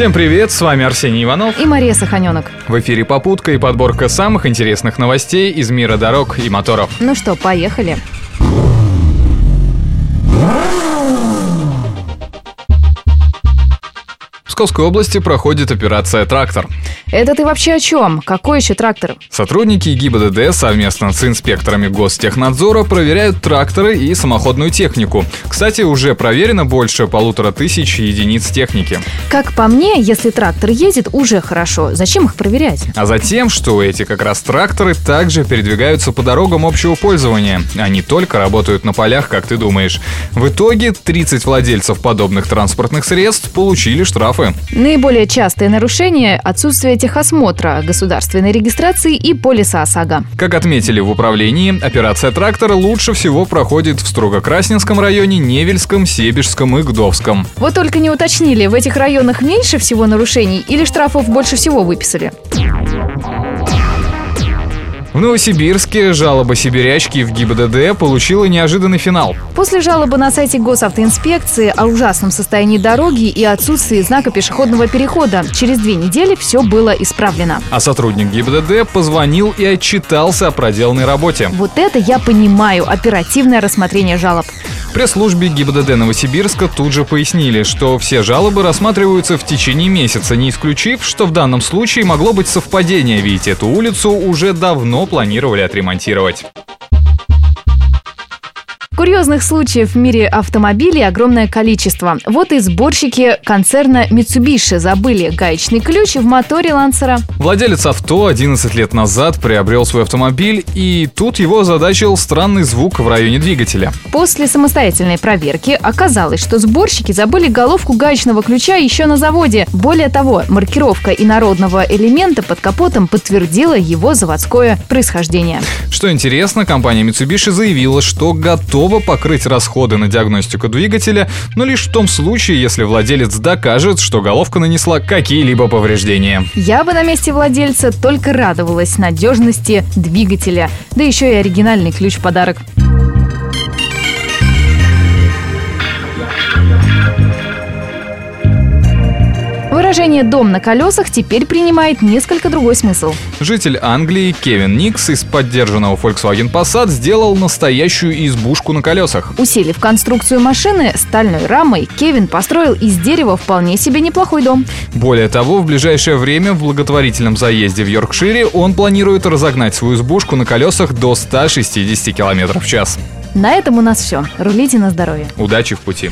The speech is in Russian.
Всем привет, с вами Арсений Иванов. И Мария Саханенок. В эфире «Попутка» и подборка самых интересных новостей из мира дорог и моторов. Ну что, поехали. Московской области проходит операция «Трактор». Это ты вообще о чем? Какой еще трактор? Сотрудники ГИБДД совместно с инспекторами Гостехнадзора проверяют тракторы и самоходную технику. Кстати, уже проверено больше полутора тысяч единиц техники. Как по мне, если трактор ездит, уже хорошо. Зачем их проверять? А затем, что эти как раз тракторы также передвигаются по дорогам общего пользования, не только работают на полях, как ты думаешь. В итоге 30 владельцев подобных транспортных средств получили штрафы. Наиболее частые нарушения – отсутствие техосмотра, государственной регистрации и полиса ОСАГО. Как отметили в управлении, операция «Трактор» лучше всего проходит в Строгокрасненском районе, Невельском, Себежском и Гдовском. Вот только не уточнили, в этих районах меньше всего нарушений или штрафов больше всего выписали? В Новосибирске жалоба сибирячки в ГИБДД получила неожиданный финал. После жалобы на сайте госавтоинспекции о ужасном состоянии дороги и отсутствии знака пешеходного перехода через две недели все было исправлено. А сотрудник ГИБДД позвонил и отчитался о проделанной работе. Вот это я понимаю, оперативное рассмотрение жалоб. Пресс-службе ГИБДД Новосибирска тут же пояснили, что все жалобы рассматриваются в течение месяца, не исключив, что в данном случае могло быть совпадение, ведь эту улицу уже давно планировали отремонтировать. Курьезных случаев в мире автомобилей огромное количество. Вот и сборщики концерна Mitsubishi забыли гаечный ключ в моторе Лансера. Владелец авто 11 лет назад приобрел свой автомобиль, и тут его озадачил странный звук в районе двигателя. После самостоятельной проверки оказалось, что сборщики забыли головку гаечного ключа еще на заводе. Более того, маркировка инородного элемента под капотом подтвердила его заводское происхождение. Что интересно, компания Mitsubishi заявила, что готова готова покрыть расходы на диагностику двигателя, но лишь в том случае, если владелец докажет, что головка нанесла какие-либо повреждения. Я бы на месте владельца только радовалась надежности двигателя, да еще и оригинальный ключ в подарок. Выражение «дом на колесах» теперь принимает несколько другой смысл. Житель Англии Кевин Никс из поддержанного Volkswagen Passat сделал настоящую избушку на колесах. Усилив конструкцию машины стальной рамой, Кевин построил из дерева вполне себе неплохой дом. Более того, в ближайшее время в благотворительном заезде в Йоркшире он планирует разогнать свою избушку на колесах до 160 км в час. На этом у нас все. Рулите на здоровье. Удачи в пути.